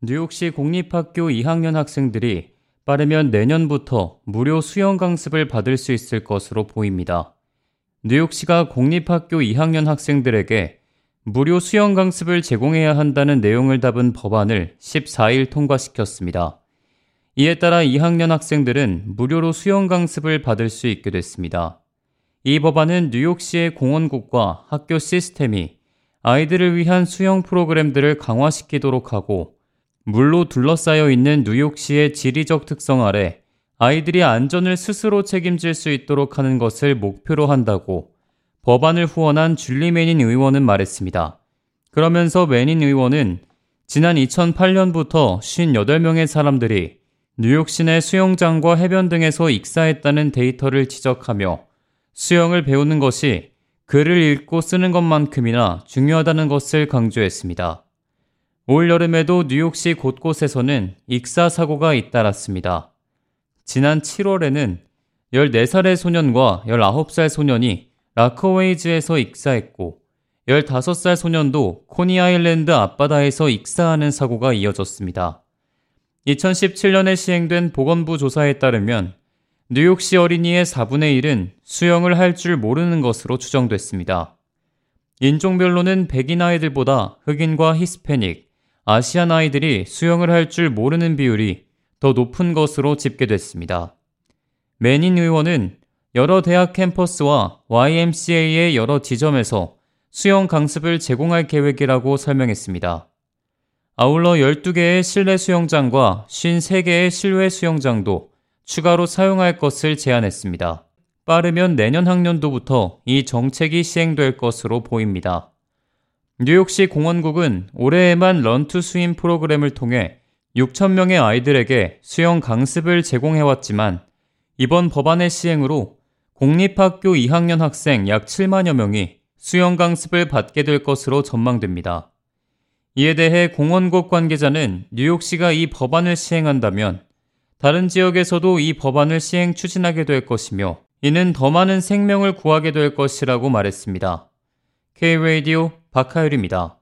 뉴욕시 공립학교 2학년 학생들이 빠르면 내년부터 무료 수영 강습을 받을 수 있을 것으로 보입니다. 뉴욕시가 공립학교 2학년 학생들에게 무료 수영 강습을 제공해야 한다는 내용을 담은 법안을 14일 통과시켰습니다. 이에 따라 2학년 학생들은 무료로 수영 강습을 받을 수 있게 됐습니다. 이 법안은 뉴욕시의 공원국과 학교 시스템이 아이들을 위한 수영 프로그램들을 강화시키도록 하고 물로 둘러싸여 있는 뉴욕시의 지리적 특성 아래 아이들이 안전을 스스로 책임질 수 있도록 하는 것을 목표로 한다고 법안을 후원한 줄리 매닌 의원은 말했습니다. 그러면서 매닌 의원은 지난 2008년부터 58명의 사람들이 뉴욕 시내 수영장과 해변 등에서 익사했다는 데이터를 지적하며 수영을 배우는 것이 글을 읽고 쓰는 것만큼이나 중요하다는 것을 강조했습니다. 올 여름에도 뉴욕시 곳곳에서는 익사 사고가 잇따랐습니다. 지난 7월에는 14살의 소년과 19살 소년이 라커웨이즈에서 익사했고 15살 소년도 코니 아일랜드 앞바다에서 익사하는 사고가 이어졌습니다. 2017년에 시행된 보건부 조사에 따르면 뉴욕시 어린이의 4분의 1은 수영을 할 줄 모르는 것으로 추정됐습니다. 인종별로는 백인 아이들보다 흑인과 히스패닉, 아시안 아이들이 수영을 할 줄 모르는 비율이 더 높은 것으로 집계됐습니다. 매닌 의원은 여러 대학 캠퍼스와 YMCA의 여러 지점에서 수영 강습을 제공할 계획이라고 설명했습니다. 아울러 12개의 실내 수영장과 53개의 실외 수영장도 추가로 사용할 것을 제안했습니다. 빠르면 내년 학년도부터 이 정책이 시행될 것으로 보입니다. 뉴욕시 공원국은 올해에만 런투 스임 프로그램을 통해 6천명의 아이들에게 수영 강습을 제공해왔지만 이번 법안의 시행으로 공립학교 2학년 학생 약 7만여 명이 수영 강습을 받게 될 것으로 전망됩니다. 이에 대해 공원국 관계자는 뉴욕시가 이 법안을 시행한다면 다른 지역에서도 이 법안을 시행 추진하게 될 것이며 이는 더 많은 생명을 구하게 될 것이라고 말했습니다. K-Radio 박하율입니다.